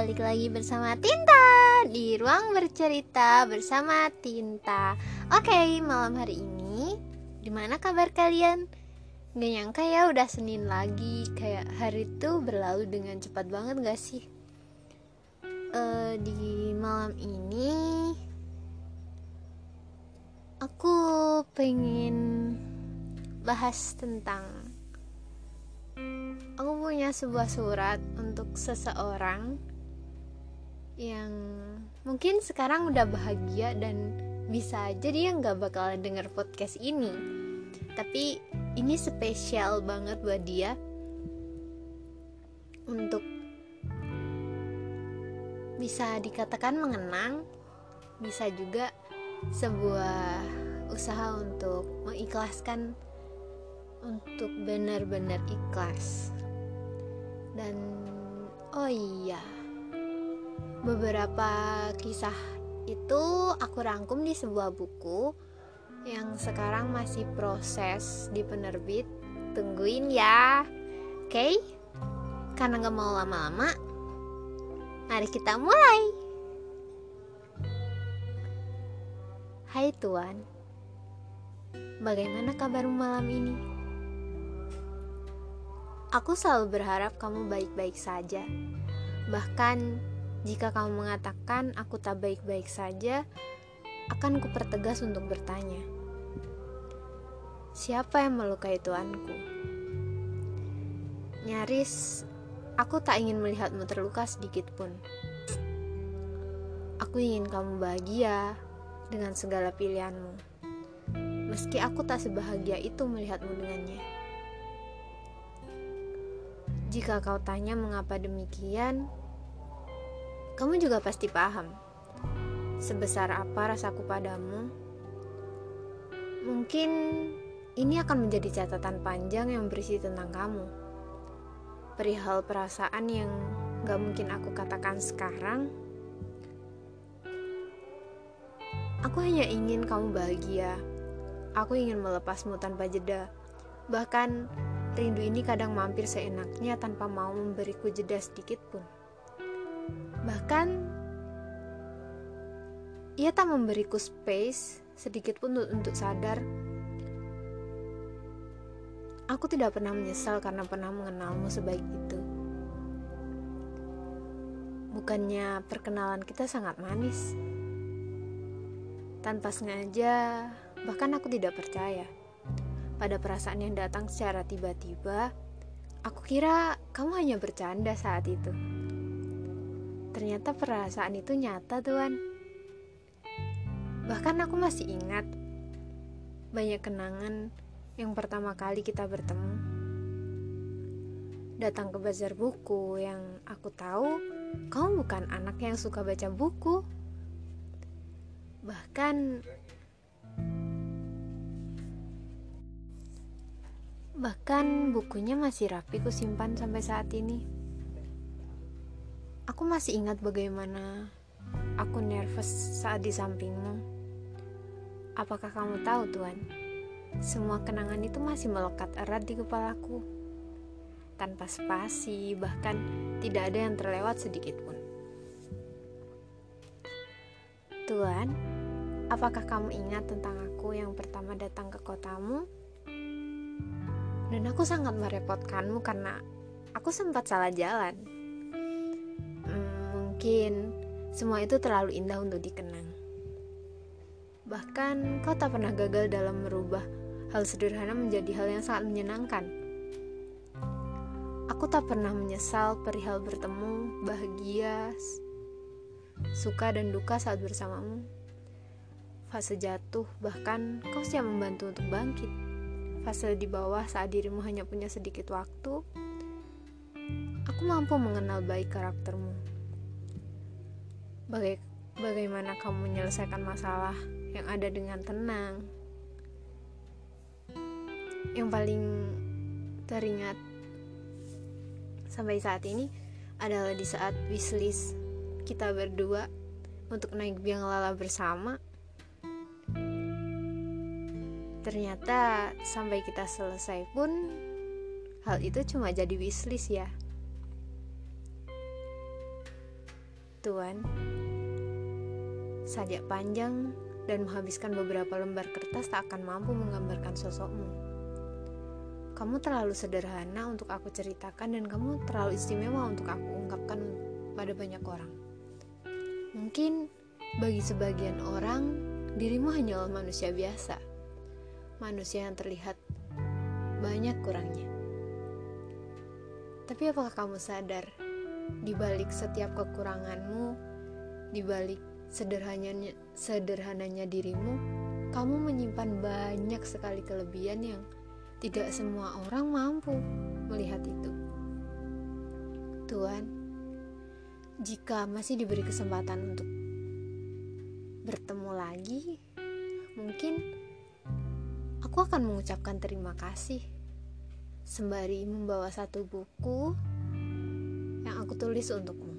balik lagi bersama Tinta di ruang bercerita bersama Tinta. Oke, malam hari ini gimana kabar kalian? Gak nyangka ya udah Senin lagi, kayak hari itu berlalu dengan cepat banget gak sih? Uh, di malam ini aku pengen bahas tentang aku punya sebuah surat untuk seseorang yang mungkin sekarang udah bahagia dan bisa aja dia nggak bakalan denger podcast ini. Tapi ini spesial banget buat dia. Untuk bisa dikatakan mengenang bisa juga sebuah usaha untuk mengikhlaskan untuk benar-benar ikhlas. Dan oh iya beberapa kisah itu aku rangkum di sebuah buku yang sekarang masih proses di penerbit tungguin ya oke okay? karena gak mau lama-lama mari kita mulai Hai Tuan Bagaimana kabarmu malam ini? Aku selalu berharap kamu baik-baik saja. Bahkan jika kamu mengatakan aku tak baik-baik saja, akan kupertegas untuk bertanya. Siapa yang melukai tuanku? Nyaris, aku tak ingin melihatmu terluka sedikit pun. Aku ingin kamu bahagia dengan segala pilihanmu. Meski aku tak sebahagia itu melihatmu dengannya. Jika kau tanya mengapa demikian, kamu juga pasti paham. Sebesar apa rasaku padamu, mungkin ini akan menjadi catatan panjang yang berisi tentang kamu. Perihal perasaan yang gak mungkin aku katakan sekarang, Aku hanya ingin kamu bahagia. Aku ingin melepasmu tanpa jeda. Bahkan Rindu ini kadang mampir seenaknya tanpa mau memberiku jeda sedikit pun. Bahkan, ia tak memberiku space sedikit pun untuk sadar. Aku tidak pernah menyesal karena pernah mengenalmu sebaik itu. Bukannya perkenalan kita sangat manis. Tanpa sengaja, bahkan aku tidak percaya pada perasaan yang datang secara tiba-tiba, aku kira kamu hanya bercanda saat itu. Ternyata perasaan itu nyata, Tuan. Bahkan aku masih ingat banyak kenangan yang pertama kali kita bertemu. Datang ke bazar buku yang aku tahu kamu bukan anak yang suka baca buku. Bahkan Bahkan bukunya masih rapi ku simpan sampai saat ini. Aku masih ingat bagaimana aku nervous saat di sampingmu. Apakah kamu tahu, Tuan? Semua kenangan itu masih melekat erat di kepalaku. Tanpa spasi, bahkan tidak ada yang terlewat sedikit pun. Tuan, apakah kamu ingat tentang aku yang pertama datang ke kotamu? dan aku sangat merepotkanmu karena aku sempat salah jalan. Mungkin semua itu terlalu indah untuk dikenang. Bahkan kau tak pernah gagal dalam merubah hal sederhana menjadi hal yang sangat menyenangkan. Aku tak pernah menyesal perihal bertemu, bahagia, suka dan duka saat bersamamu. Fase jatuh, bahkan kau siap membantu untuk bangkit fase di bawah saat dirimu hanya punya sedikit waktu, aku mampu mengenal baik karaktermu. Baga bagaimana kamu menyelesaikan masalah yang ada dengan tenang. Yang paling teringat sampai saat ini adalah di saat wishlist kita berdua untuk naik biang lala bersama Ternyata sampai kita selesai pun hal itu cuma jadi wishlist ya. Tuan, sajak panjang dan menghabiskan beberapa lembar kertas tak akan mampu menggambarkan sosokmu. Kamu terlalu sederhana untuk aku ceritakan dan kamu terlalu istimewa untuk aku ungkapkan pada banyak orang. Mungkin bagi sebagian orang, dirimu hanyalah manusia biasa. Manusia yang terlihat banyak kurangnya. Tapi apakah kamu sadar di balik setiap kekuranganmu, di balik sederhananya sederhananya dirimu, kamu menyimpan banyak sekali kelebihan yang tidak semua orang mampu melihat itu. Tuhan, jika masih diberi kesempatan untuk bertemu lagi, mungkin aku akan mengucapkan terima kasih sembari membawa satu buku yang aku tulis untukmu.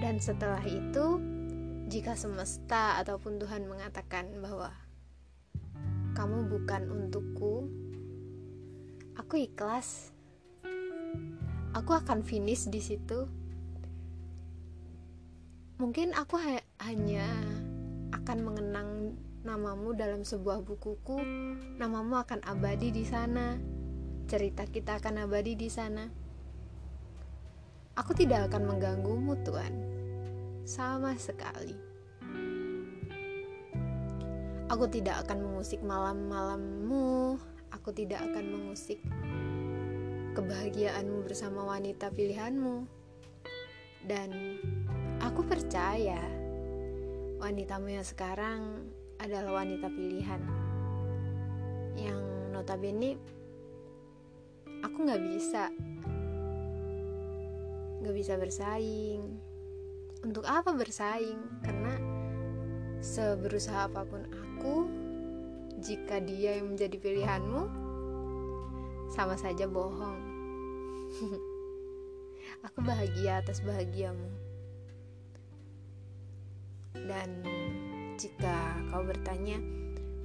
Dan setelah itu, jika semesta ataupun Tuhan mengatakan bahwa kamu bukan untukku, aku ikhlas. Aku akan finish di situ. Mungkin aku ha hanya akan mengenang namamu dalam sebuah bukuku. Namamu akan abadi di sana. Cerita kita akan abadi di sana. Aku tidak akan mengganggumu, Tuhan sama sekali. Aku tidak akan mengusik malam-malammu. Aku tidak akan mengusik kebahagiaanmu bersama wanita pilihanmu. Dan aku percaya wanitamu yang sekarang adalah wanita pilihan. Yang notabene aku nggak bisa. Nggak bisa bersaing. Untuk apa bersaing? Karena seberusaha apa pun aku jika dia yang menjadi pilihanmu sama saja bohong. Aku bahagia atas bahagiamu. Dan jika kau bertanya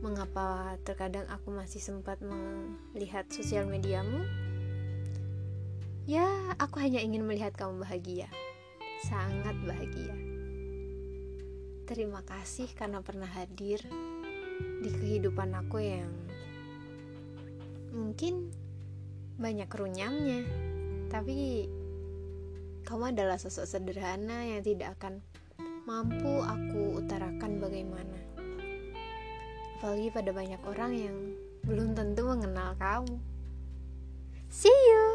mengapa terkadang aku masih sempat melihat sosial mediamu ya aku hanya ingin melihat kamu bahagia sangat bahagia. Terima kasih karena pernah hadir di kehidupan aku yang mungkin banyak runyamnya, tapi kamu adalah sosok sederhana yang tidak akan mampu aku utarakan bagaimana. Apalagi pada banyak orang yang belum tentu mengenal kamu. See you.